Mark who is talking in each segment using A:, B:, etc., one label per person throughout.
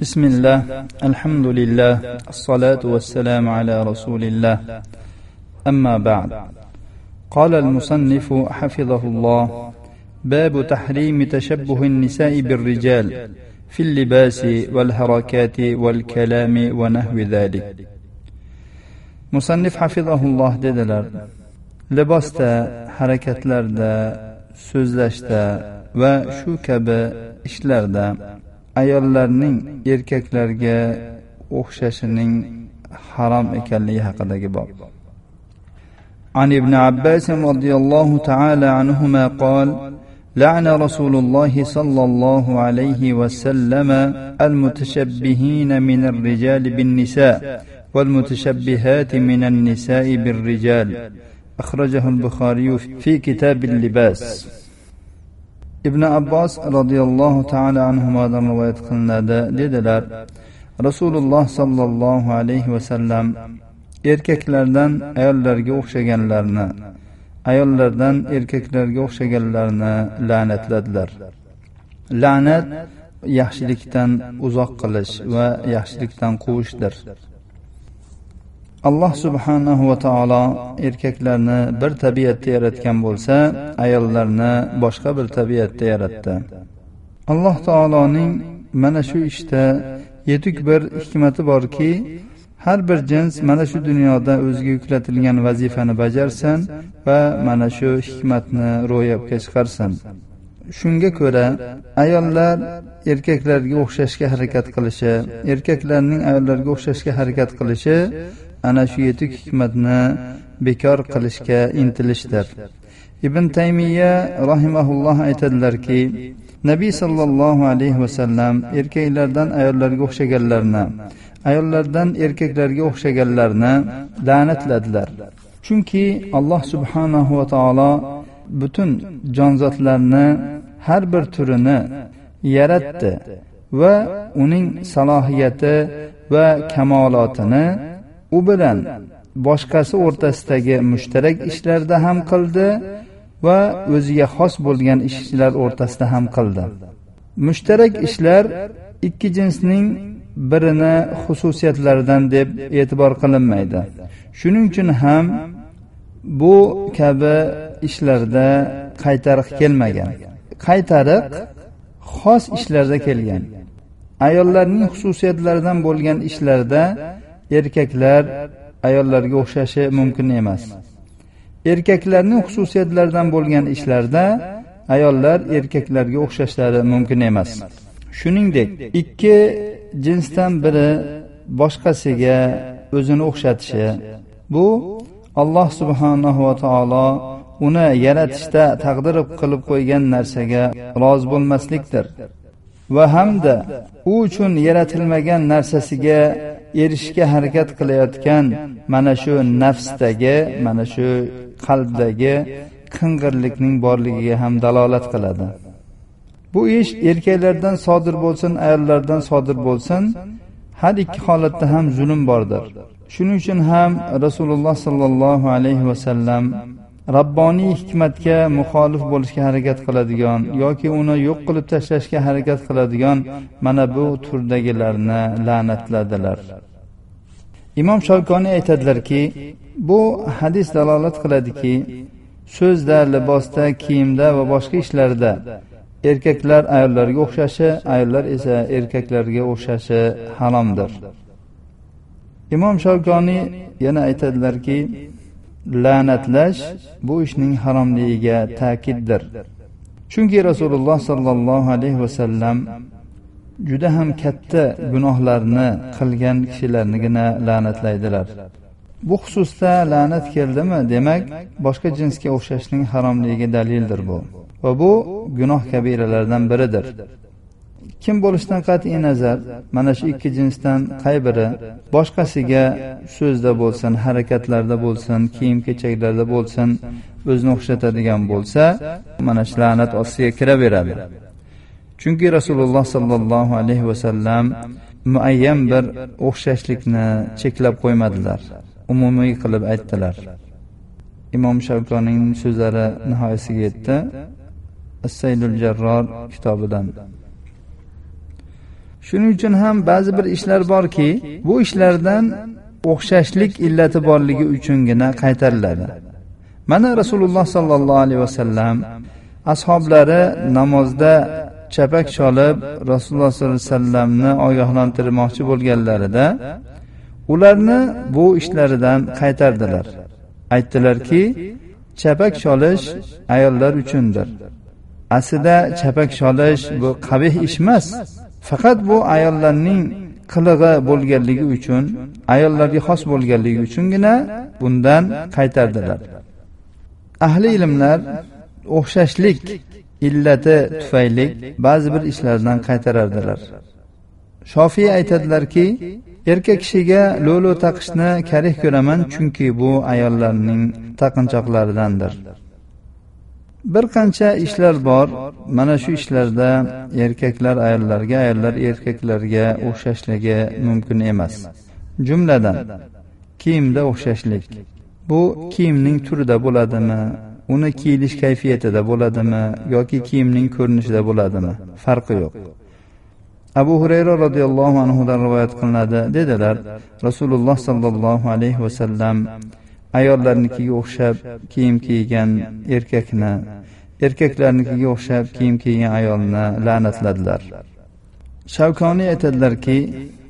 A: بسم الله الحمد لله الصلاة والسلام على رسول الله. أما بعد قال المصنف حفظه الله باب تحريم تشبه النساء بالرجال في اللباس والحركات والكلام ونحو ذلك. مصنف حفظه الله dedilar libosda harakatlarda so'zlashda va shu kabi ayollarning erkaklarga o'xshashining harom ekanligi haqidagi bob عن ابن عباس رضي الله تعالى عنهما قال لعن رسول الله صلى الله عليه وسلم المتشبهين من الرجال بالنساء والمتشبهات من النساء بالرجال أخرجه البخاري في كتاب اللباس ibn abbos roziyallohu taolo anhudan rivoyat qilinadi dedilar. Rasululloh sollallohu alayhi vasallam erkaklardan ayollarga o'xshaganlarni ayollardan erkaklarga o'xshaganlarni la'natladilar. La'nat yaxshilikdan uzoq qilish va yaxshilikdan quvishdir. Alloh subhanahu va taolo erkaklarni bir tabiatda yaratgan bo'lsa ayollarni boshqa bir tabiatda yaratdi. Alloh taoloning mana shu ishda yetuk bir hikmati borki har bir jins mana shu dunyoda o'ziga yuklatilgan vazifani bajarsin va mana shu hikmatni ro'yobga chiqarsin. Shunga ko'ra ayollar erkaklarga o'xshashga harakat qilishi erkaklarning ayollarga o'xshashga harakat qilishi ana shu yetuk hikmatni bekor qilishga intilishdir. Ibn taymiya rahimaulloh aytadilarki nabiy sollallohu alayhi vasallam erkaklardan ayollarga o'xshaganlarni ayollardan erkaklarga o'xshaganlarni la'natladilar. Chunki alloh subhanahu va taolo butun jonzotlarni har bir turini yaratdi va uning salohiyati va kamolotini u bilan boshqasi o'rtasidagi mushtarak ishlarda ham qildi va o'ziga xos bo'lgan ishlar o'rtasida ham qildi. Mushtarak ishlar ikki jinsning birini xususiyatlaridan deb e'tibor qilinmaydi. Shuning uchun ham bu kabi ishlarda qaytariq kelmagan. Qaytariq xos ishlarda kelgan. Ayollarning xususiyatlaridan bo'lgan ishlarda erkaklar ayollarga o'xshashi mumkin emas. Erkaklarning xususiyatlaridan bo'lgan ishlarda ayollar erkaklarga o'xshashlari mumkin emas. Shuningdek ikki jinsdan biri boshqasiga o'zini o'xshatishi bu alloh subhanahu va taolo uni yaratishda taqdir qilib qo'ygan narsaga rozi bo'lmaslikdir. Va hamda u uchun yaratilmagan narsasiga erishishga harakat qilayotgan mana shu nafsdagi mana shu qalbdagi qing'irlikning borligiga ham dalolat qiladi. Bu ish erkaklardan sodir bo'lsin ayollardan sodir bo'lsin har ikki holatda ham zulm bordir. Shuning uchun ham rasululloh sollallohu alayhi vasallam rabboniy hikmatga muxolif bo'lishga harakat qiladigan yoki uni yo'q qilib tashlashga harakat qiladigan mana bu turdagilarni la'natladilar. Imom shovkoniy aytadilarki bu hadis dalolat qiladiki so'zda libosda kiyimda va boshqa ishlarda erkaklar ayollarga o'xshashi ayollar esa erkaklarga o'xshashi haromdir. Imom shavkoniy yana aytadilarki la'natlash bu ishning haromligiga ta'kiddir. Chunki rasululloh sollallohu alayhi vasallam juda ham katta gunohlarni qilgan kishilarnigina la'natlaydilar. Bu xususda la'nat keldimi? Demak boshqa jinsga o'xshashning haromligiga dalildir bu. Va bu gunoh kabiralardan biridir. Kim bo'lishidan qat'iy nazar mana shu ikki jinsdan qay biri? Boshqasiga so'zda bo'lsin harakatlarda bo'lsin kiyim kechaklarda bo'lsin o'zini o'xshatadigan bo'lsa mana shu la'nat ostiga kiraveradi. Chunki rasululloh sollallohu alayhi vasallam muayyan bir o'xshashlikni cheklab qo'ymadilar umumiy qilib aytdilar. Imom shavkoniyning so'zlari nihoyasiga yetdi. Assaylul jarror kitobidan. Shuning uchun ham ba'zi bir ishlar borki bu ishlardan o'xshashlik illati borligi uchungina qaytariladi. Mana rasululloh sollallohu alayhi vasallam ashoblari namozda chapak cholib rasululloh sollallohu alayhi vasallamni ogohlantirmoqchi bo'lganlarida ularni bu ishlaridan qaytardilar. Aytdilarki chapak cholish ayollar uchundir. Aslida chapak cholish bu qabih ish emas. Faqat bu ayollarning qilig'i bo'lganligi uchun ayollarga xos bo'lganligi uchungina bundan qaytardilar. Ahli ilmlar o'xshashlik illati tufayli ba'zi bir ishlardan qaytarardilar. Shofiy aytadilarki erkak kishiga lo'lo taqishni karih ko'raman chunki bu ayollarning taqinchoqlaridandir. Bir qancha ishlar bor. Mana shu ishlarda erkaklar ayollarga ayollar erkaklarga o'xshashligi mumkin emas. Jumladan kiyimda o'xshashlik. Bu kiyimning turida bo'ladimi? Uni kiyilish kayfiyatida bo'ladimi? Yoki kiyimning ko'rinishida bo'ladimi? Farqi yo'q. Abu hurayra roziyallohu anhudan rivoyat qilinadi. Dedilar rasululloh sollallohu alayhi vasallam ayollarnikiga o'xshab kiyim kiygan erkakni erkaklarnikiga o'xshab kiyim kiygan ayolni la'natladilar. Shavkoniy aytadilarki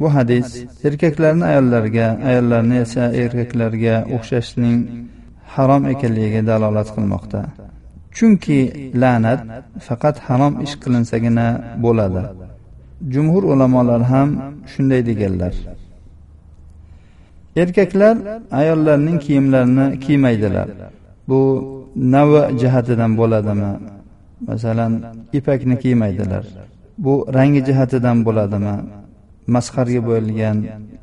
A: bu hadis erkaklarni ayollarga ayollarni esa erkaklarga o'xshashning harom ekanligiga dalolat qilmoqda. Chunki la'nat faqat harom ish qilinsagina bo'ladi. Jumhur ulamolar ham shunday deganlar. Erkaklar ayollarning kiyimlarini kiymaydilar. Bu navi jihatidan bo'ladimi? Masalan ipakni kiymaydilar. Bu rangi jihatidan bo'ladimi? Masxarga bo'yalgan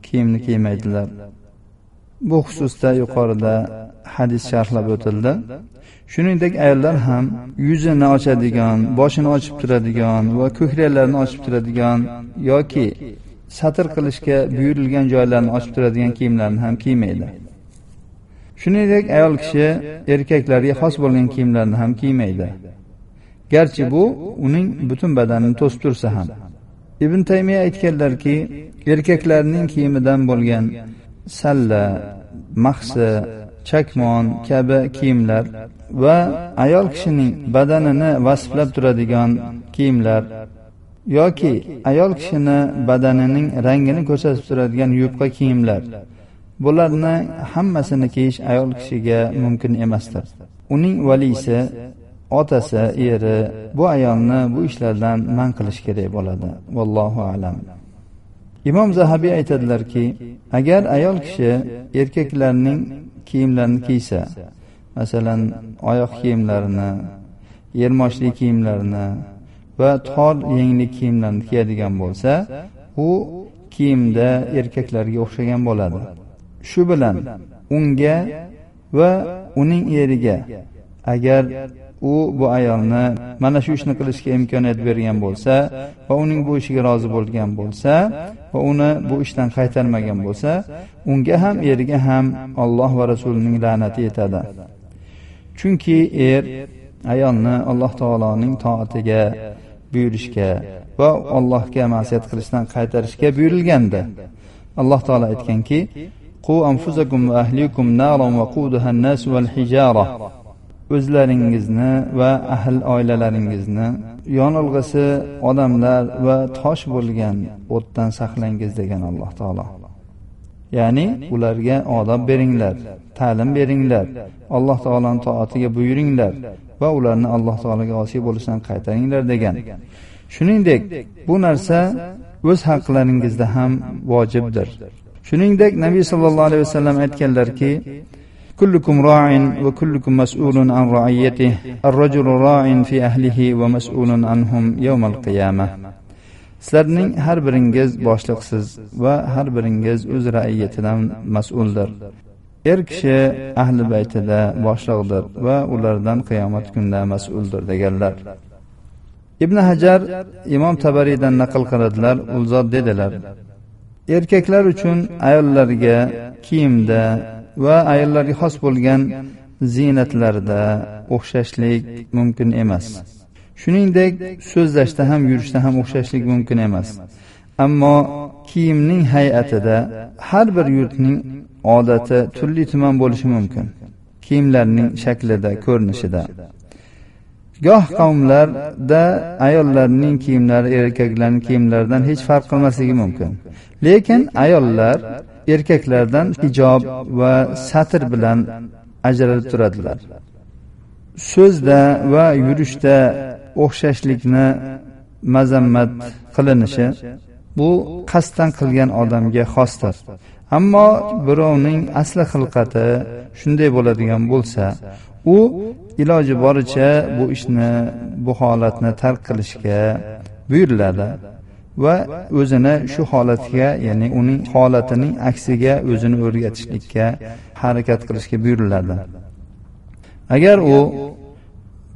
A: kiyimni kiymaydilar. Bu xususda yuqorida hadis sharhlab o'tildi. Shuningdek ayollar ham yuzini ochadigan boshini ochib turadigan va ko'kraklarini ochib turadigan yoki satr qilishga buyurilgan joylarni ochib turadigan kiyimlarni ham kiymaydi. Shuningdek ayol kishi erkaklarga xos bo'lgan kiyimlarni ham kiymaydi. Garchi bu uning butun badanini to'sib tursa ham. Ibn taymiya aytganlarki erkaklarning kiyimidan bo'lgan salla mahsi chakmon kabi kiyimlar va ayol kishining badanini vasflab turadigan kiyimlar yoki ayol kishini badanining rangini ko'rsatib turadigan yupqa kiyimlar. Bularni hammasini kiyish ayol kishiga mumkin emasdir. Uning valisi otasi eri bu ayolni bu ishlardan man qilish kerak bo'ladi. Vallohu alam. Imom zahabiy aytadilarki agar ayol kishi erkaklarning kiyimlarini kiysa masalan oyoq kiyimlarini yermoshli kiyimlarini va tor yengli kiyimlarni kiyadigan bo'lsa u kiyimda erkaklarga o'xshagan bo'ladi. Shu bilan unga va uning eriga agar u bu ayolni mana shu ishni qilishga imkoniyat bergan bo'lsa va uning bu ishiga rozi bo'lgan bo'lsa va uni bu ishdan qaytarmagan bo'lsa unga ham eriga ham alloh va rasulining la'nati yetadi. Chunki er ayolni alloh taoloning toatiga buyurishga va allohga ma'siyat qilishdan qaytarishga buyurilganda alloh taolo aytganki qu anfusakum va ahlikum naron waquduha an-nas wal hijara. O'zlaringizni va ahl oilalaringizni yonilg'isi odamlar va tosh bo'lgan o'tdan saqlangiz degan alloh taolo. Ya'ni ularga odob beringlar ta'lim beringlar alloh taoloni toatiga buyuringlar va ularni alloh taologa osiy bo'lishdan qaytaringlar degan shuningdek bu narsa o'z haqlaringizda ham vojibdir shuningdek nabiy sollallohu alayhi vasallam aytganlarki كلكم راع وكلكم مسؤول عن رعيته الرجل راع في أهله ومسؤول عنهم يوم القيامة sizlarning har biringiz boshliqsiz va har biringiz o'z raiyatidan mas'uldir Er kishi ahli baytida boshliqdir va ulardan qiyomat kunida mas'uldir deganlar. Ibn hajar imom tabariydan naql qiladilar u zot dedilar. Erkaklar uchun ayollarga kiyimda va ayollarga xos bo'lgan ziynatlarda o'xshashlik mumkin emas. Shuningdek so'zlashda ham yurishda ham o'xshashlik mumkin emas. Ammo kiyimning hay'atida har bir yurtning odati turli tuman bo'lishi mumkin. Kiyimlarning shaklida ko'rinishida. Goh qavmlarda ayollarning kiyimlari erkaklarning kiyimlaridan hech farq qilmasligi mumkin. Lekin ayollar erkaklardan hijob va satr bilan ajralib turadilar. So'zda va yurishda o'xshashlikni mazammat qilinishi bu qasddan qilgan odamga xosdir. Ammo birovning asli xilqati shunday bo'ladigan bo'lsa u iloji boricha bu ishni bu holatni tark qilishga buyuriladi va o'zini shu holatga ya'ni uning holatining aksiga o'zini o'rgatishlikka harakat qilishga buyuriladi. Agar u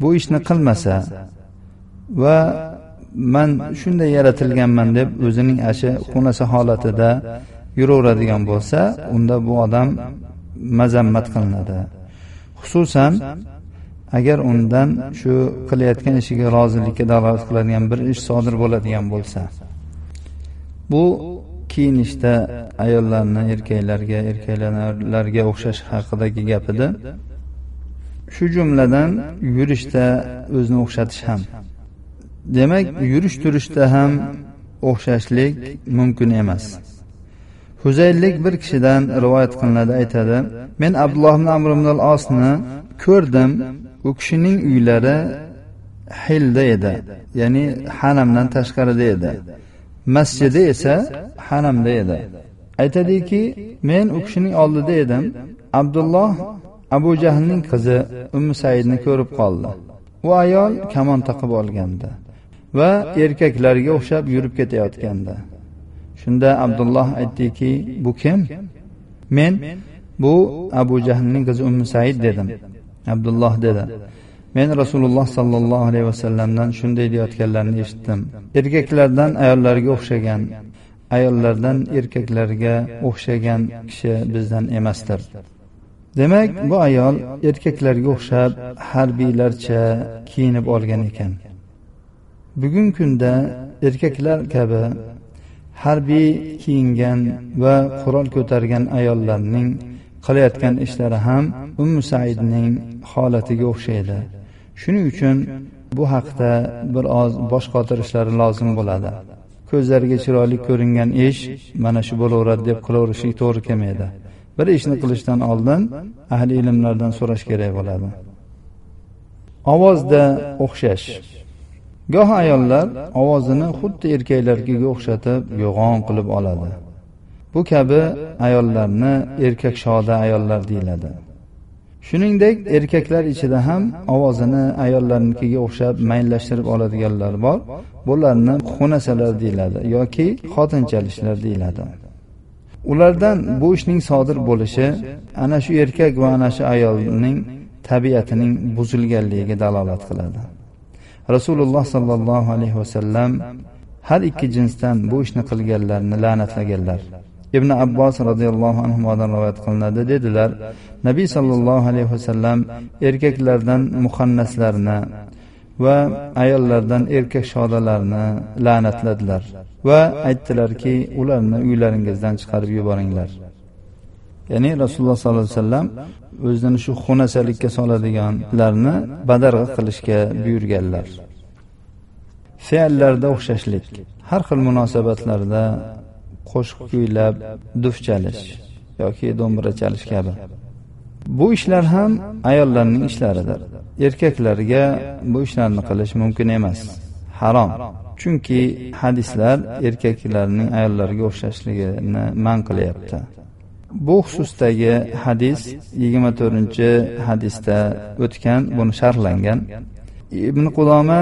A: bu ishni qilmasa va man shunday yaratilganman deb o'zining ashi xunasa holatida yuraveradigan bo'lsa unda bu odam mazammat qilinadi. Xususan agar undan shu qilayotgan ishiga rozilikka dalolat qiladigan bir ish sodir bo'ladigan bo'lsa bu kiyinishda ayollarni erkaklarga erkaklarga o'xshash haqidagi gap edi shu jumladan yurishda o'zini o'xshatish ham demak yurish turishda ham o'xshashlik mumkin emas. Huzayllik bir kishidan rivoyat qilinadi aytadi men abdulloh ibn amr ibn al osni ko'rdim u kishining uylari hilda edi ya'ni hanamdan tashqarida edi. Masjidi esa hanamda edi. Aytadiki men u kishining oldida edim. Abdulloh abu jahlning qizi ummu saidni ko'rib qoldi. U ayol kamon taqib olgandi va erkaklarga o'xshab yurib ketayotgandi. Shunda abdulloh aytdiki bu kim? Men bu abu jahlning qizi ummu said dedim. Abdulloh dedi men rasululloh sollallohu alayhi vasallamdan shunday deyayotganlarini eshitdim. Erkaklardan ayollarga o'xshagan ayollardan erkaklarga o'xshagan kishi bizdan emasdir. Demak bu ayol erkaklarga o'xshab harbiylarcha kiyinib olgan ekan. Bugungi kunda erkaklar kabi harbiy kiyingan va qurol ko'targan ayollarning qilayotgan ishlari ham ummu saidning holatiga o'xshaydi. Shuning uchun bu haqda bir oz bosh qotirishlari lozim bo'ladi. Ko'zlariga chiroyli ko'ringan ish mana shu bo'laveradi deb qilaverishlik to'g'ri kelmaydi. Bir ishni qilishdan oldin ahli ilmlardan so'rash kerak bo'ladi. Ovozda o'xshash goh ayollar ovozini xuddi erkaklarga o'xshatib yo'g'on qilib oladi. Bu kabi ayollarni erkak shoda ayollar deyiladi. Shuningdek erkaklar ichida ham ovozini ayollarnikiga o'xshab mayllashtirib oladiganlar bor. Bularni xunasalar deyiladi yoki xotinchalishlar deyiladi. Ulardan bu ishning sodir bo'lishi ana shu erkak va ana shu ayolning tabiatining buzilganligiga dalolat qiladi. Rasululloh sollallohu alayhi vasallam har ikki jinsdan bu ishni qilganlarni la'natlaganlar. Ibn abbos roziyallohu anhudan rivoyat qilinadi dedilar nabiy sollallohu alayhi vasallam erkaklardan muhannaslarni va ayollardan erkak shodalarni la'natladilar va aytdilarki ularni uylaringizdan chiqarib yuboringlar. Ya'ni rasululloh sollallohu alayhi vasallam o'zini shu xunasalikka soladiganlarni badarg'a qilishga buyurganlar. Fe'llarda o'xshashlik har xil munosabatlarda qo'shiq kuylab duf chalish yoki do'mbira chalish kabi. Bu ishlar ham ayollarning ishlaridir. Erkaklarga bu ishlarni qilish mumkin emas harom. Chunki hadislar erkaklarning ayollarga o'xshashligini man qilyapti. Bu xususdagi hadis yigirma to'rtinchi hadisda o'tgan buni sharhlangan. Ibn qudoma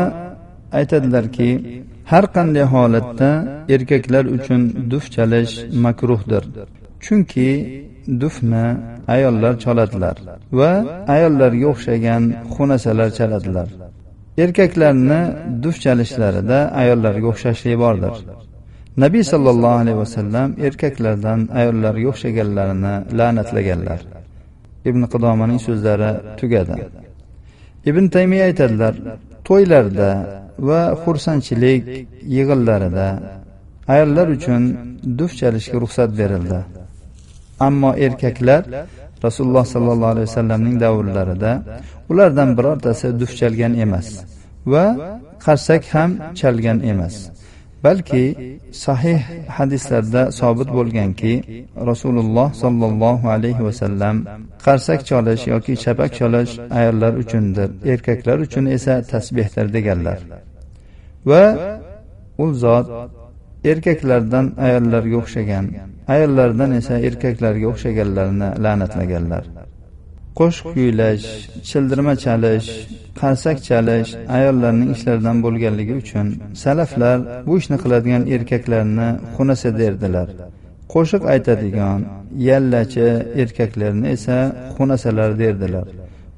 A: aytadilarki har qanday holatda erkaklar uchun duf chalish makruhdir chunki dufni ayollar choladilar va ayollarga o'xshagan xunasalar chaladilar. Erkaklarni duf chalishlarida ayollarga o'xshashlik bordir nabiy sollallohu alayhi vasallam erkaklardan ayollarga o'xshaganlarini la'natlaganlar. Ibn qidomaning so'zlari tugadi. Ibn taymiya aytadilar to'ylarda va xursandchilik yig'inlarida ayollar uchun duf chalishga ruxsat berildi. Ammo erkaklar rasululloh sollallohu alayhi vasallamning davrlarida ulardan birortasi duf chalgan emas va qarsak ham chalgan emas. Balki sahih hadislarda sobit bo'lganki rasululloh sollallohu alayhi vasallam qarsak cholish yoki chapak cholish ayollar uchundir erkaklar uchun esa tasbehdir deganlar. Va u zot erkaklardan ayollarga o'xshagan ayollardan esa erkaklarga o'xshaganlarni la'natlaganlar. Qo'shiq kuylash childirma chalish qarsak chalish ayollarning ishlaridan bo'lganligi uchun salaflar bu ishni qiladigan erkaklarni xunasa derdilar. Qo'shiq aytadigan yallachi erkaklarni esa xunasalar derdilar.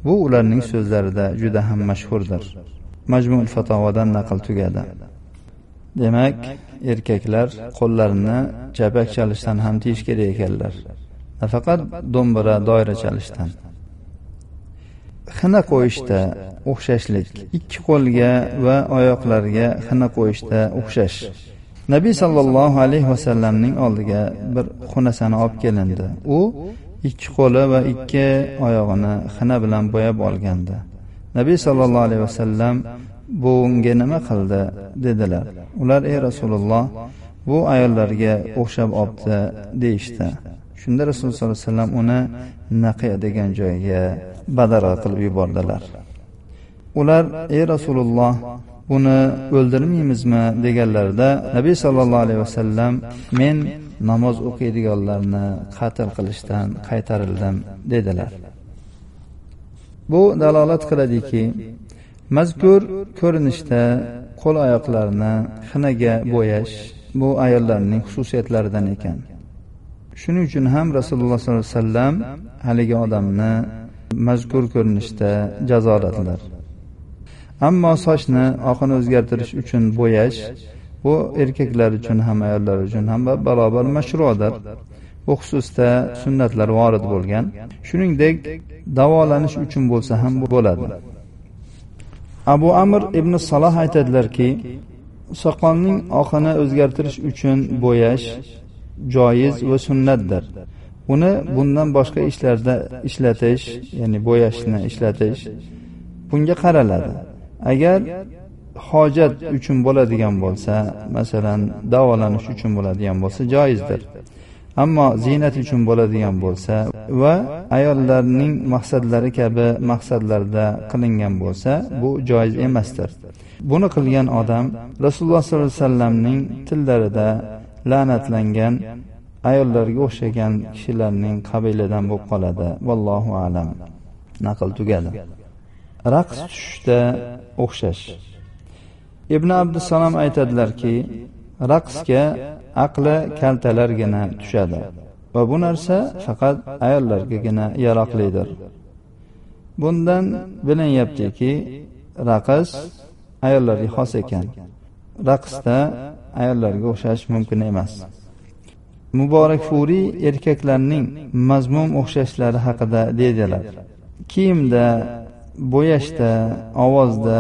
A: Bu ularning so'zlarida juda ham mashhurdir. Majmul fatovodan naql tugadi. Demak erkaklar qo'llarini chapak chalishdan ham tiyish kerak ekanlar. Nafaqat do'mbira doira chalishdan. Xina qo'yishda o'xshashlik ikki qo'lga va oyoqlarga xina qo'yishda o'xshash. Nabiy sollallohu alayhi vasallamning oldiga bir xunasani olib kelindi. U ikki qo'li va ikki oyog'ini xina bilan bo'yab olgandi. Nabiy sollallohu alayhi vasallam bunga nima qildi? dedilar. Ular ey rasululloh bu ayollarga o'xshab olibdi deyishdi. Shunda rasululloh sollallohu alayhi vasallam uni naqiya degan joyga badara qilib yubordilar. Ular ey rasululloh buni o'ldirmaymizmi? deganlarida nabiy sollallohu alayhi vasallam men namoz o'qiydiganlarni qatl qilishdan qaytarildim dedilar. Bu dalolat qiladiki mazkur ko'rinishda qo'l oyoqlarni xinaga bo'yash bu ayollarning xususiyatlaridan ekan. Shuning uchun ham rasululloh sollallohu alayhi vasallam haligi odamni mazkur ko'rinishda jazoladilar ammo sochni oqini o'zgartirish uchun bo'yash bu erkaklar uchun ham ayollar uchun ham barobar mashrudir bu xususda sunnatlar vorid bo'lgan. Shuningdek davolanish uchun bo'lsa ham bo'ladi. Abu amr ibn saloh aytadilarki soqolning oqini o'zgartirish uchun bo'yash joiz va sunnatdir. Uni bundan boshqa ishlarda ishlatish ya'ni bo'yashni ishlatish bunga qaraladi. Agar hojat uchun bo'ladigan bo'lsa masalan davolanish uchun bo'ladigan bo'lsa joizdir. Ammo ziynat uchun bo'ladigan bo'lsa va ayollarning maqsadlari kabi maqsadlarda qilingan bo'lsa bu joiz emasdir. Buni qilgan odam rasululloh sollallohu alayhi vasallamning tillarida la'natlangan ayollarga o'xshagan kishilarning qabiladan bo'lib qoladi. Vallohu alam. Naql tugadi. Raqs tushishda o'xshash. Ibn abdusalom aytadilarki raqsga aqli kaltalargina tushadi va bu narsa faqat ayollargagina yaroqlidir. Bundan bilinyaptiki raqs ayollarga xos ekan. Raqsda ayollarga o'xshash mumkin emas. Muborak furiy erkaklarning mazmum o'xshashlari haqida deydilar. Kiyimda bo'yashda ovozda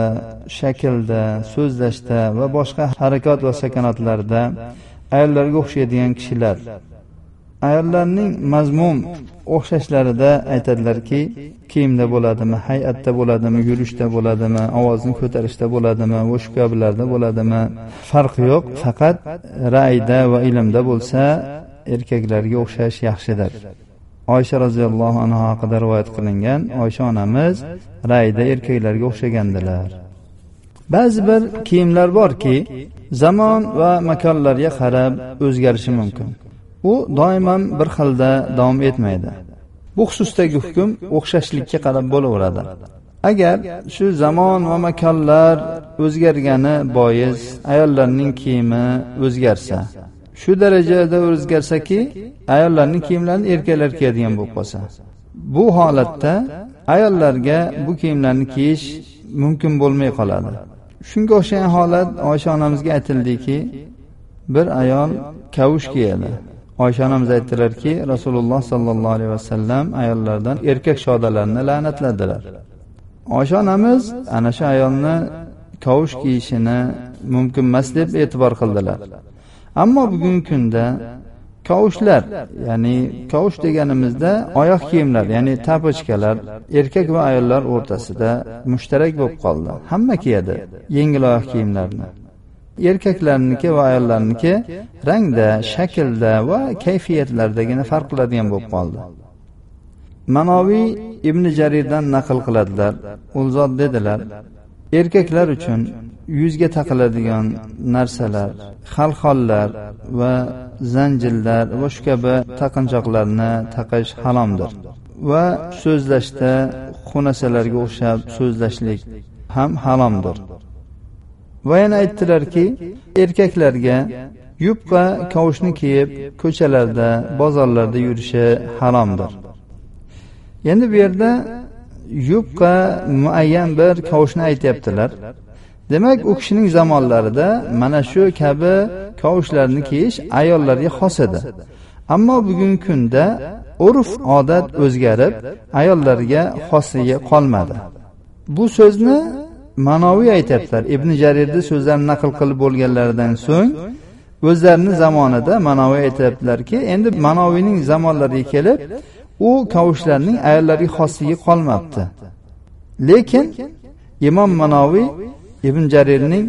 A: shaklda so'zlashda va boshqa harakat va sakanatlarda ayollarga o'xshaydigan kishilar. Ayollarning mazmum o'xshashlarida aytadilarki kiyimda bo'ladimi hay'atda bo'ladimi yurishda bo'ladimi ovozni ko'tarishda bo'ladimi va shu kabilarda bo'ladimi. Farq yo'q faqat rayda va ilmda bo'lsa erkaklarga o'xshash yaxshidir. Oysha roziyallohu anhu haqida rivoyat qilingan oysha onamiz rayda erkaklarga o'xshagandilar. Ba'zi bir kiyimlar borki zamon va makonlarga qarab o'zgarishi mumkin. U doimam bir xilda davom etmaydi. Bu xususdagi hukm o'xshashlikka qarab bo'laveradi. Agar shu zamon va makonlar o'zgargani bois ayollarning kiyimi o'zgarsa shu darajada o'zgarsaki ayollarning kiyimlarini erkaklar kiyadigan bo'lib qolsa bu holatda ayollarga bu kiyimlarni kiyish mumkin bo'lmay qoladi. Shunga o'xshagan holat oysha onamizga aytildiki bir ayol kavush kiyadi. Oysha onamiz aytdilarki rasululloh sollallohu alayhi vasallam ayollardan erkak shodalarni la'natladilar. Oysha onamiz ana shu ayolni kavush kiyishini mumkin emas deb e'tibor qildilar. Ammo bugungi kunda kavushlar ya'ni kavush deganimizda oyoq kiyimlar ya'ni tapochkalar erkak va ayollar o'rtasida mushtarak bo'lib qoldi. Hamma kiyadi yengil oyoq kiyimlarni. Erkaklarniki va ayollarniki rangda shaklda va kayfiyatlardagina farq qiladigan bo'lib qoldi. Manoviy ibn jarirdan naql qiladilar. U zot dedilar erkaklar uchun yuzga taqiladigan narsalar xalxollar va zanjirlar va shu kabi taqinchoqlarni taqish haromdir va so'zlashda xunasalarga o'xshab so'zlashlik ham haromdir. Va yana aytdilarki erkaklarga yupqa kavushni kiyib ko'chalarda bozorlarda yurishi haromdir. Endi bu yerda yupqa muayyan bir kavushni aytyaptilar. Demak u kishining zamonlarida mana shu kabi kavushlarni kiyish ayollarga xos edi. Ammo bugungi kunda urf odat o'zgarib ayollarga xosligi qolmadi. Bu so'zni manoviy aytyaptilar. Ibn jarirni so'zlarini naql qilib bo'lganlaridan so'ng o'zlarini zamonida manoviy aytyaptilarki endi manoviyning zamonlariga kelib u kavushlarning ayollarga xosligi qolmabdi. Lekin imom manoviy ibn jarirning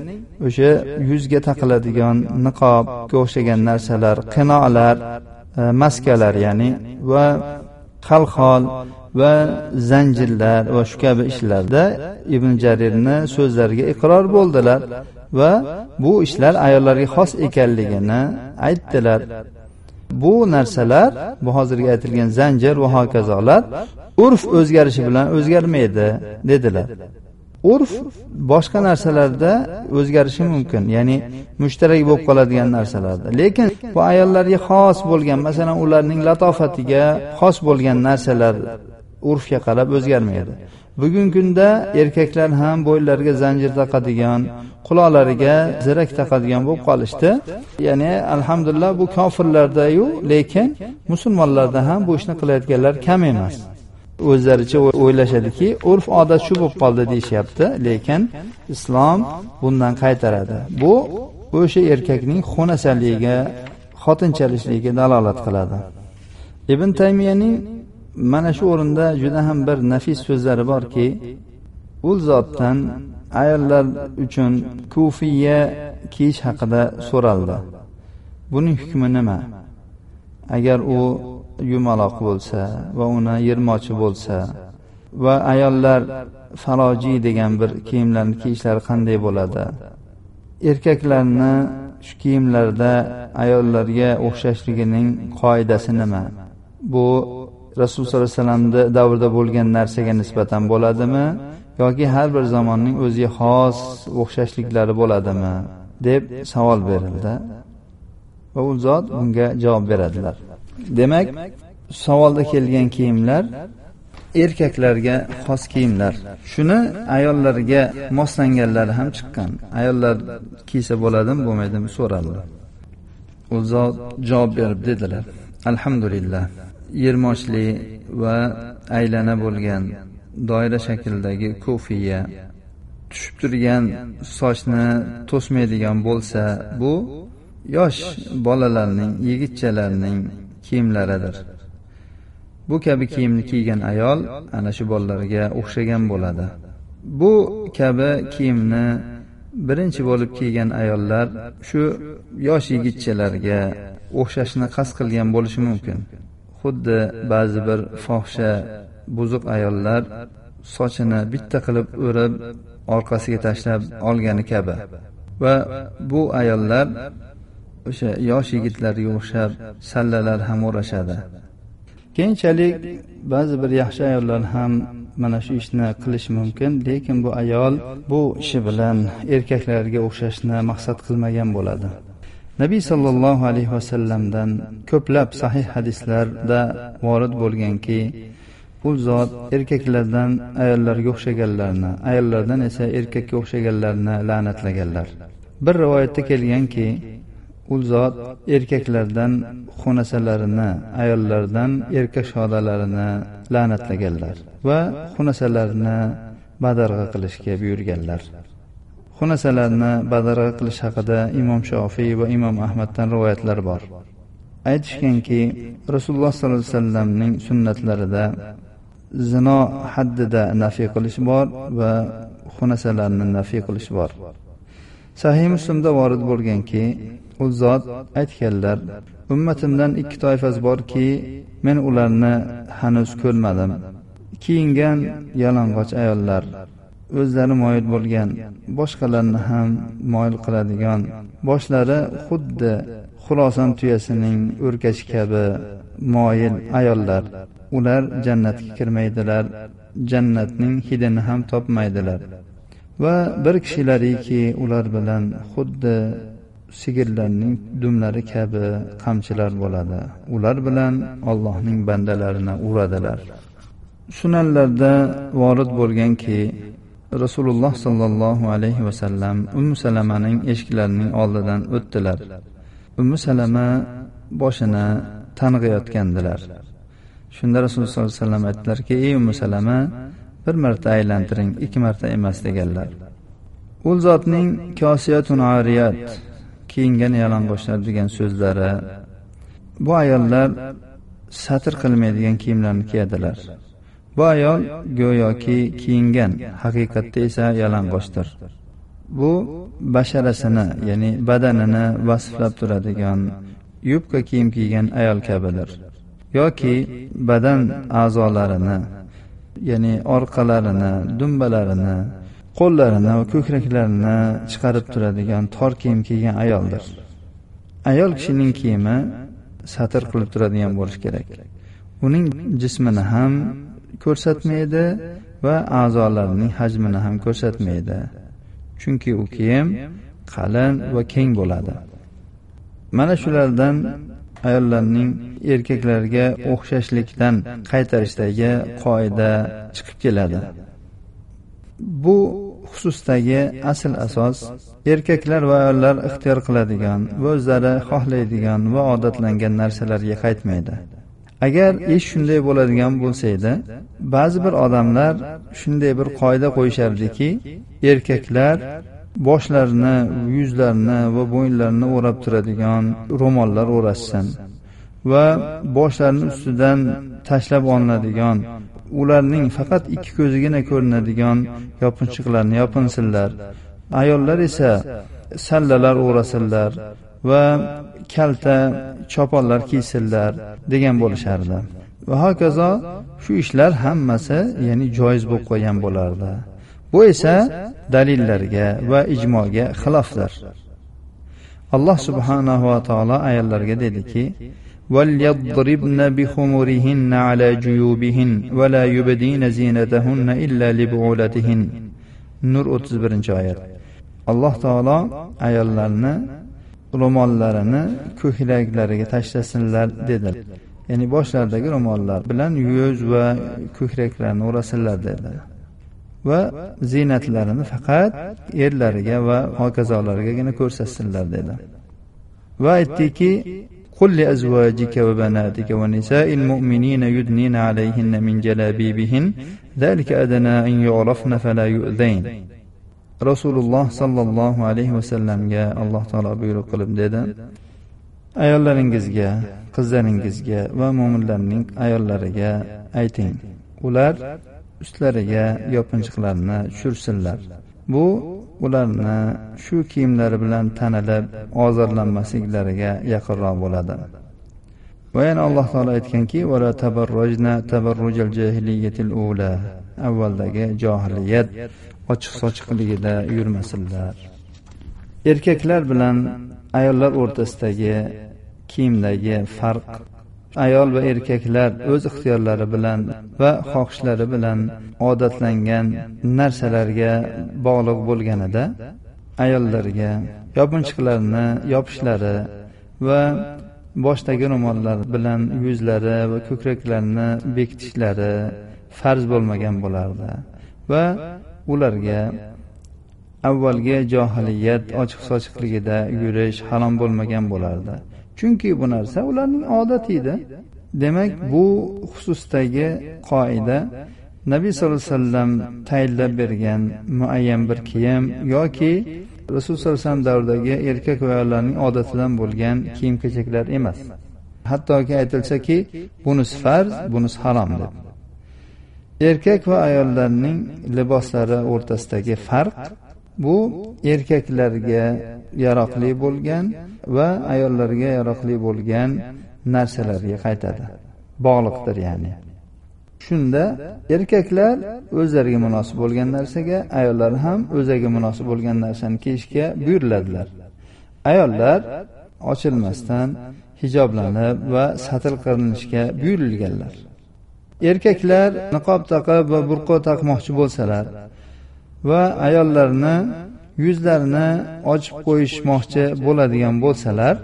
A: o'sha yuzga taqiladigan niqobga o'xshagan narsalar qinolar e, maskalar ya'ni va qalxol va zanjirlar va shu kabi ishlarda ibn jarirni so'zlariga iqror bo'ldilar va bu ishlar ayollarga xos ekanligini aytdilar. Bu narsalar bu hozirgi aytilgan zanjir va hokazolar urf o'zgarishi bilan o'zgarmaydi dedilar. Urf boshqa narsalarda o'zgarishi mumkin ya'ni mushtarak bo'lib qoladigan narsalarda. Lekin bu ayollarga xos bo'lgan masalan ularning latofatiga xos bo'lgan narsalar urfga qarab o'zgarmaydi. Bugungi kunda erkaklar ham bo'ylariga zanjir taqadigan quloqlariga zirak taqadigan bo'lib qolishdi. Ya'ni alhamdulillah bu kofirlardayu lekin musulmonlarda ham bu ishni qilayotganlar kam emas. O'zlaricha o'ylashadiki urf odat shu bo'lib qoldi deyishyapti lekin islom bundan qaytaradi. Bu o'sha erkakning xunasaligiga xotinchalishligiga dalolat qiladi. Ibn taymiyaning mana shu o'rinda juda ham bir nafis so'zlari borki u zotdan ayollar uchun kufiya kiyish haqida so'raldi. Buning hukmi nima? Agar u yumaloq bo'lsa va uni yirmochi bo'lsa va ayollar faroji degan bir kiyimlarni kiyishlari qanday bo'ladi? Erkaklarni shu kiyimlarda ayollarga o'xshashligining qoidasi nima? Bu rasululloh sollallohu alayhi vasallamni davrida bo'lgan narsaga nisbatan bo'ladimi? Yoki har bir zamonning o'ziga xos o'xshashliklari bo'ladimi? deb savol berildi. Va u zot bunga javob beradilar. Demak savolda kelgan kiyimlar erkaklarga xos kiyimlar. Shuni ayollarga moslanganlari ham chiqqan. Ayollar kiysa bo'ladimi bo'lmaydimi so'raldi. U zot javob berib dedilar. Alhamdulillah. Yermochli va aylana bo'lgan doira shaklidagi kofiya. Tushib turgan sochni to'smaydigan bo'lsa bu yosh bolalarning yigitchalarning kiyimlaridir. Bu kabi kiyimni kiygan ayol ana shu bolalarga o'xshagan bo'ladi. Bu kabi kiyimni birinchi bo'lib kiygan ayollar shu yosh yigitchalarga o'xshashni qasd qilgan bo'lishi mumkin. Xuddi ba'zi bir fohisha buzuq ayollar sochini bitta qilib o'rib orqasiga tashlab olgani kabi. Va bu ayollar o'sha yosh yigitlarga o'xshab sallalar ham o'rashadi. Keyinchalik ba'zi bir yaxshi ayollar ham mana shu ishni qilish mumkin lekin bu ayol bu ishi bilan erkaklarga o'xshashni maqsad qilmagan bo'ladi. Nabiy sollallohu alayhi vasallamdan ko'plab sahih hadislarda vorid bo'lganki u zot erkaklardan ayollarga o'xshaganlarni ayollardan esa erkakka o'xshaganlarni la'natlaganlar. Bir rivoyatda kelganki u zot erkaklardan xunasalarini ayollardan erkak shodalarini la'natlaganlar va xunasalarini badarg'a qilishga buyurganlar. Xunasalarni badarg'a qilish haqida imom shofiy va imom ahmaddan rivoyatlar bor. Aytishganki rasululloh sollallohu alayhi vasallamning sunnatlarida zino haddida nafiy qilish bor va xunasalarni nafiy qilish bor. Sahiy muslimda vorid bo'lganki u zot aytganlar ummatimdan ikki toifasi borki men ularni hanuz ko'rmadim. Kiyingan yalang'och ayollar o'zlari moyil bo'lgan boshqalarni ham moyil qiladigan. Boshlari xuddi xuloson tuyasining o'rkashi kabi moyil ayollar. Ular jannatga kirmaydilar jannatning hidini ham topmaydilar. Va bir kishilariki ular bilan xuddi sigirlarning dumlari kabi qamchilar bo'ladi. Ular bilan allohning bandalarini uradilar. Sunanlarda vorid bo'lganki rasululloh sollallohu alayhi vasallam ummu salamaning eshiklarining oldidan o'tdilar. Ummu salama boshini tang'iyotgandilar. Shunda rasululloh sollallohu alayhi vasallam aytdilarki ey ummu salama bir marta aylantiring ikki marta emas deganlar. U zotning kosiyatun ariyat kiyingan yalang'ochlar degan so'zlari bu ayollar satr qilmaydigan kiyimlarni kiyadilar. Bu ayol go'yoki kiyingan haqiqatda esa yalang'ochdir. Bu basharasini ya'ni badanini vasflab turadigan yubka kiyim kiygan ayol kabidir. Yoki badan a'zolarini ya'ni orqalarini dumbalarini qo'llarini va ko'kraklarini chiqarib turadigan tor kiyim kiygan ayoldir. Ayol kishining kiyimi satr qilib turadigan bo'lishi kerak. Uning jismini ham ko'rsatmaydi va a'zolarining hajmini ham ko'rsatmaydi. Chunki u kiyim qalin va keng bo'ladi. Mana shulardan ayollarning erkaklarga o'xshashlikdan qaytarishdagi qoida chiqib keladi. Bu xususdagi asl asos erkaklar va ayollar ixtiyor qiladigan va o'zlari xohlaydigan va odatlangan narsalarga qaytmaydi. Agar ish shunday bo'ladigan bo'lsa edi ba'zi bir odamlar shunday bir qoida qo'yishardiki erkaklar boshlarini yuzlarini va bo'yinlarini o'rab turadigan ro'mollar o'rashsin va boshlarini ustidan tashlab olinadigan ularning faqat ikki ko'zigina ko'rinadigan yopinchiqlarni yopinsinlar. Ayollar esa sallalar o'rasinlar va kalta choponlar kiysinlar degan bo'lishardi va hokazo shu ishlar hammasi ya'ni joiz bo'lib qolgan bo'lardi bu esa dalillarga va ijmoga xilofdir alloh subhanahu va taolo ayollarga dediki وليضربن بخمرهن على جيوبهن ولا يبدين زينتهن إلا لبعولتهن nur o'ttiz birinchi oyat alloh taolo ayollarni ro'mollarini ko'kraklariga tashlasinlar dedi ya'ni boshlaridagi ro'mollar bilan yuz va ko'kraklarini o'rasinlar dedi va ziynatlarini faqat erlariga va hokazolarigagina ko'rsatsinlar dedi va aytdiki قل لأزواجك وبناتك ونساء المؤمنين يدنين عليهن من جلابيبهن ذلك أدنى أن يعرفن فلا يؤذين rasululloh sollallohu alayhi vasallamga alloh taolo buyruq qilib dedi. Ayollaringizga qizlaringizga va mo'minlarning ayollariga ayting. Ular ustlariga yopinchiqlarni tushirsinlar. Bu ularni shu kiyimlari bilan tanilib ozorlanmasliklariga yaqinroq bo'ladi. Va yana alloh taolo aytganki avvaldagi johiliyat. Ochiq sochiqligida yurmasinlar. Erkaklar bilan ayollar o'rtasidagi kiyimdagi farq ayol va erkaklar o'z ixtiyorlari bilan va xohishlari bilan odatlangan narsalarga bog'liq bo'lganida ayollarga yopinchiqlarni yopishlari va boshdagi ro'mollar bilan yuzlari va ko'kraklarini bekitishlari farz bo'lmagan bo'lardi va ularga avvalgi johiliyat ochiq sochiqligida yurish harom bo'lmagan bo'lardi. Chunki bu narsa ularning odati edi. Demak bu xususdagi qoida nabiy sallallohu alayhi vasallam tayinlab bergan muayyan bir kiyim yoki rasululloh sallallohu alayhi vasallam davridagi erkak va ayollarning odatidan bo'lgan kiyim kechaklar emas. Hattoki aytilsaki bunisi farz bunisi harom deb. Erkak va ayollarning liboslari o'rtasidagi farq bu erkaklarga yaroqli bo'lgan va ayollarga yaroqli bo'lgan narsalarga qaytadi. Bog'liqdir ya'ni. Shunda erkaklar o'zlariga munosib bo'lgan narsaga ayollar ham o'zlariga munosib bo'lgan narsani kiyishga buyuriladilar. Ayollar ochilmasdan hijoblanib va satl qilinishga buyurilganlar. Erkaklar niqob taqib va burqo taqmoqchi bo'lsalar va ayollarni yuzlarini ochib qo'yishmoqchi bo'ladigan bo'lsalar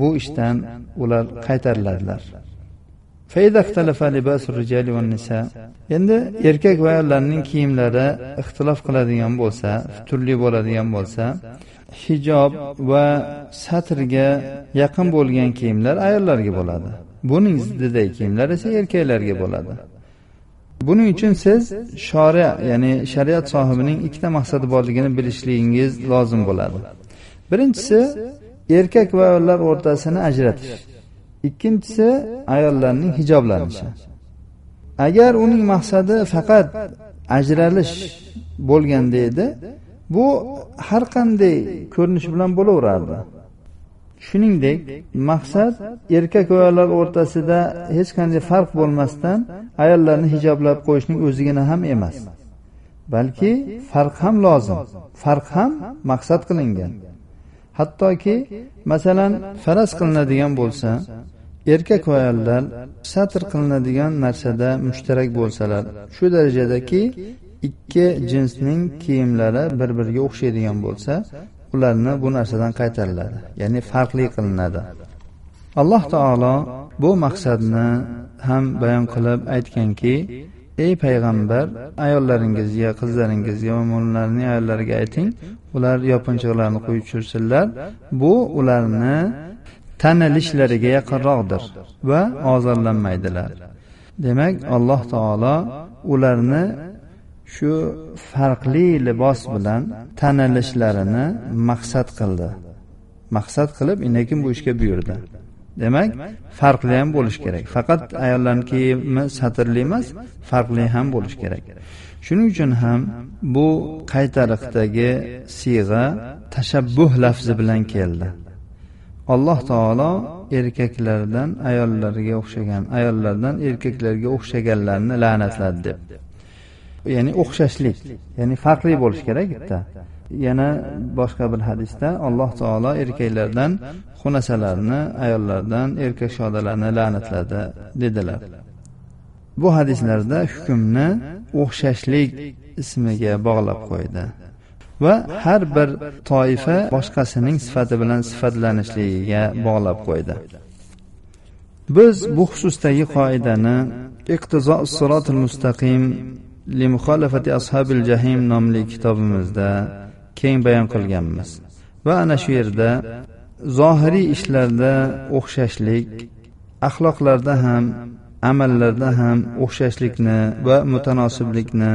A: bu ishdan ular qaytariladilar. Endi erkak va ayollarning kiyimlari ixtilof qiladigan bo'lsa turli bo'ladigan bo'lsa hijob va satrga yaqin bo'lgan kiyimlar ayollarga bo'ladi. Buning ziddiday kiyimlar esa erkaklarga bo'ladi. Buning uchun siz shora ya'ni shariat sohibining ikkita maqsadi borligini bilishligingiz lozim bo'ladi. Birinchisi erkak va ayollar o'rtasini ajratish. Ikkinchisi ayollarning hijoblanishi. Agar uning maqsadi faqat ajralish bo'lganda edi bu har qanday ko'rinish bilan bo'laverardi. Shuningdek maqsad erkak va ayollar o'rtasida hech qanday farq bo'lmasdan ayollarni hijoblab qo'yishning o'zigina ham emas. Balki farq ham lozim farq ham maqsad qilingan. Hattoki masalan faraz qilinadigan bo'lsa erkak va ayollar satr qilinadigan narsada mushtarak bo'lsalar shu darajadaki ikki jinsning kiyimlari bir biriga o'xshaydigan bo'lsa ularni bu narsadan qaytariladi. Ya'ni farqli qilinadi. Alloh taolo bu maqsadni ham bayon qilib aytganki ey payg'ambar ayollaringizga qizlaringizga va mo'minlarning ayollariga ayting ular yopinchiqlarni qo'yib tushirsinlar. Bu ularni tanilishlariga yaqinroqdir va ozorlanmaydilar. Demak alloh taolo ularni shu farqli libos bilan tanilishlarini maqsad qildi. Maqsad qilib keyin bu ishga buyurdi. Demak farqli ham bo'lishi kerak. Faqat ayollarni kiyimi satrli emas farqli ham bo'lishi kerak. Shuning uchun ham bu qaytariqdagi siyg'a tashabbuh lafzi bilan keldi. Alloh taolo erkaklardan ayollarga o'xshagan ayollardan erkaklarga o'xshaganlarni la'natladi deb. Ya'ni o'xshashlik ya'ni farqli bo'lishi kerak bitta yana boshqa bir hadisda alloh taolo erkaklardan xunasalarni ayollardan erkak shodalarni la'natladi dedilar. Bu hadislarda hukmni o'xshashlik ismiga bog'lab qo'ydi va har bir toifa boshqasining sifati bilan sifatlanishligiga bog'lab qo'ydi. Biz bu xususdagi qoidani iqtizo mustaqim limuxolafati ashabil jahim nomli kitobimizda keng bayon qilganmiz va ana shu yerda zohiriy ishlarda o'xshashlik axloqlarda ham amallarda ham o'xshashlikni va mutanosiblikni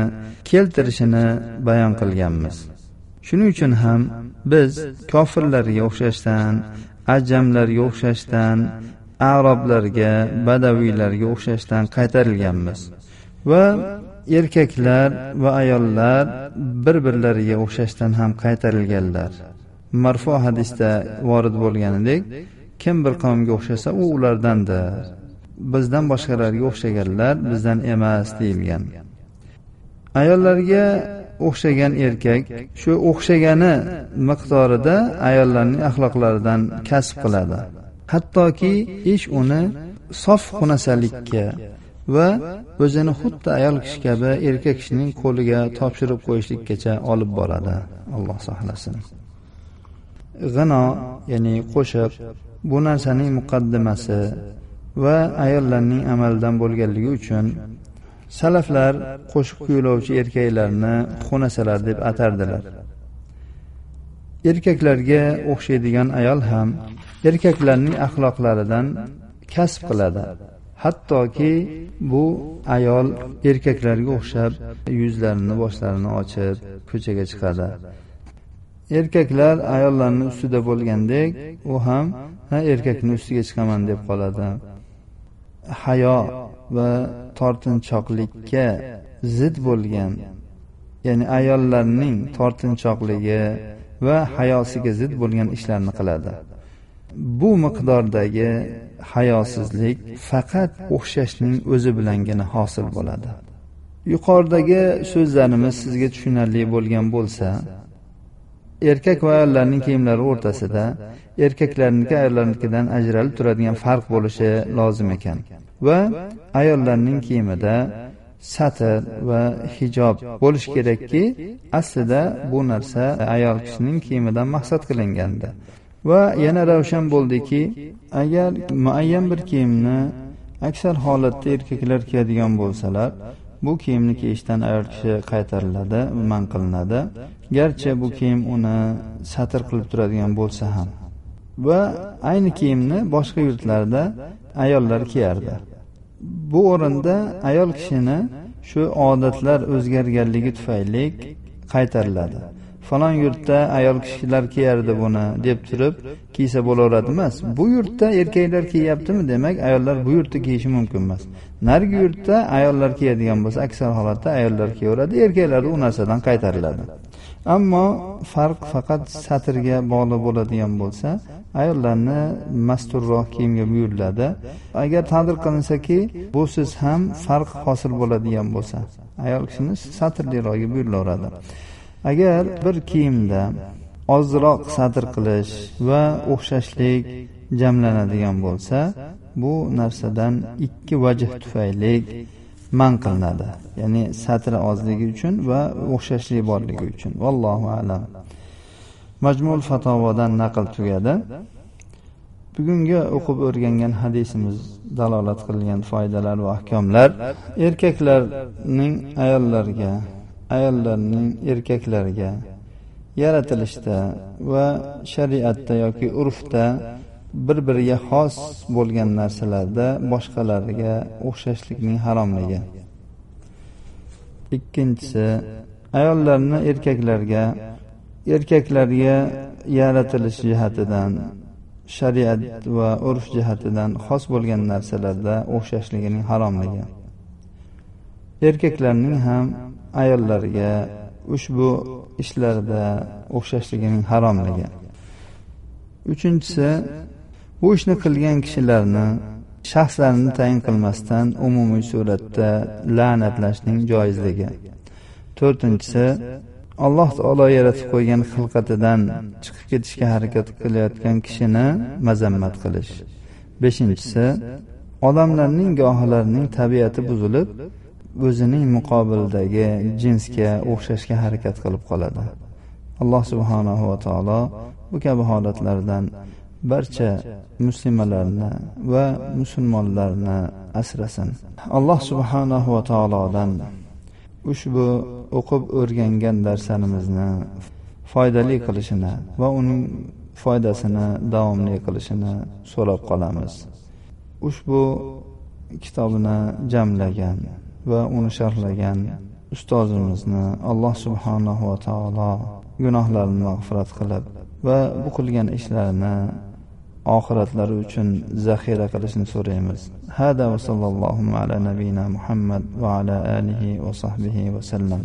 A: keltirishini bayon qilganmiz shuning uchun ham biz kofirlarga o'xshashdan ajamlarga o'xshashdan arablarga badaviylarga o'xshashdan qaytarilganmiz va erkaklar va ayollar bir birlariga o'xshashdan ham qaytarilganlar. Marfu hadisda vorid bo'lganidek kim bir qavmga o'xshasa u ulardandir. Bizdan boshqalarga o'xshaganlar bizdan emas deyilgan. Ayollarga o'xshagan erkak shu o'xshagani miqdorida ayollarning axloqlaridan kasb qiladi. Hattoki ish uni sof xunasalikka va o'zini xuddi ayol kishi kabi erkak kishining qo'liga topshirib qo'yishlikkacha olib boradi. Alloh saqlasin g'ino ya'ni qo'shiq bu narsaning muqaddimasi va ayollarning amalidan bo'lganligi uchun salaflar qo'shiq kuylovchi erkaklarni xunasalar deb atardilar. Erkaklarga o'xshaydigan ayol ham erkaklarning axloqlaridan kasb qiladi. Hattoki bu ayol erkaklarga o'xshab yuzlarini boshlarini ochib ko'chaga chiqadi. Erkaklar ayollarni ustida bo'lgandek u ham ha erkakni ustiga chiqaman deb qoladi. Hayo va tortinchoqlikka zid bo'lgan ya'ni ayollarning tortinchoqligi va hayosiga zid bo'lgan ishlarni qiladi. Bu miqdordagi hayosizlik faqat o'xshashning o'zi bilangina hosil bo'ladi. Yuqoridagi so'zlarimiz sizga tushunarli bo'lgan bo'lsa erkak va ayollarning kiyimlari o'rtasida erkaklarniki ayollarnikidan ajralib turadigan farq bo'lishi lozim ekan va ayollarning kiyimida satr va hijob bo'lishi kerakki aslida bu narsa ayol kishining kiyimidan maqsad qilingandi va yana ravshan bo'ldiki agar muayyan bir kiyimni aksar holatda erkaklar kiyadigan bo'lsalar bu kiyimni kiyishdan ayol kishi qaytariladi man qilinadi. Garchi bu kiyim uni satr qilib turadigan bo'lsa ham. Va ayni kiyimni boshqa yurtlarda ayollar kiyardi. Bu o'rinda ayol kishini shu odatlar o'zgarganligi tufayli qaytariladi. Falon yurtda ayol kishilar kiyardi buni deb turib kiysa bo'laveradi emas. Bu yurtda erkaklar kiyyaptimi demak ayollar bu yurtda kiyishi mumkin emas. Narigi yurtda ayollar kiyadigan bo'lsa aksar holatda ayollar kiyaveradi erkaklar u narsadan qaytariladi. Ammo farq faqat satrga bog'liq bo'ladigan bo'lsa ayollarni masturroq kiyimga buyuriladi. Agar taqdir qilinsaki busiz ham farq hosil bo'ladigan bo'lsa ayol kishini satrliroqga buyurilaveradi. Agar bir kiyimda ozroq satr qilish va o'xshashlik jamlanadigan bo'lsa bu narsadan ikki vajh tufayli man qilinadi. Ya'ni satri ozligi uchun va o'xshashlik borligi uchun. Vallohu alam. Majmul fatovodan naql tugadi. Bugungi o'qib o'rgangan hadisimiz dalolat qilgan foydalar va ahkomlar erkaklarning ayollarga ayollarning erkaklarga yaratilishda va shariatda yoki urfda bir biriga xos bo'lgan narsalarda boshqalarga o'xshashlikning haromligi. Ikkinchisi ayollarni erkaklarga erkaklarga yaratilish jihatidan shariat va urf jihatidan xos bo'lgan narsalarda o'xshashligining haromligi. Erkaklarning ham ayollarga ushbu ishlarda o'xshashligining haromligi. Uchinchisi bu ishni qilgan kishilarni shaxslarini tayin qilmasdan umumiy suratda la'natlashning joizligi. To'rtinchisi alloh taolo yaratib qo'ygan xilqatidan chiqib ketishga harakat qilayotgan kishini mazammat qilish. Beshinchisi odamlarning gohilarining tabiati buzilib o'zining muqobilidagi jinsga o'xshashga harakat qilib qoladi. Alloh subhanahu va taolo bu kabi holatlardan barcha muslimalarni va musulmonlarni asrasin. Alloh subhanahu va taolodan ushbu o'qib o'rgangan darslarimizni foydali qilishini va uning foydasini davomli qilishini so'rab qolamiz. Ushbu kitobni jamlagan va uni sharhlagan ustozimizni alloh subhanahu va taolo gunohlarini mag'firat qilib va bu qilgan ishlarini oxiratlari uchun zaxira qilishni so'raymiz. Hada va sallallohu ala nabiyina muhammad va ala alihi va sahbihi vasallam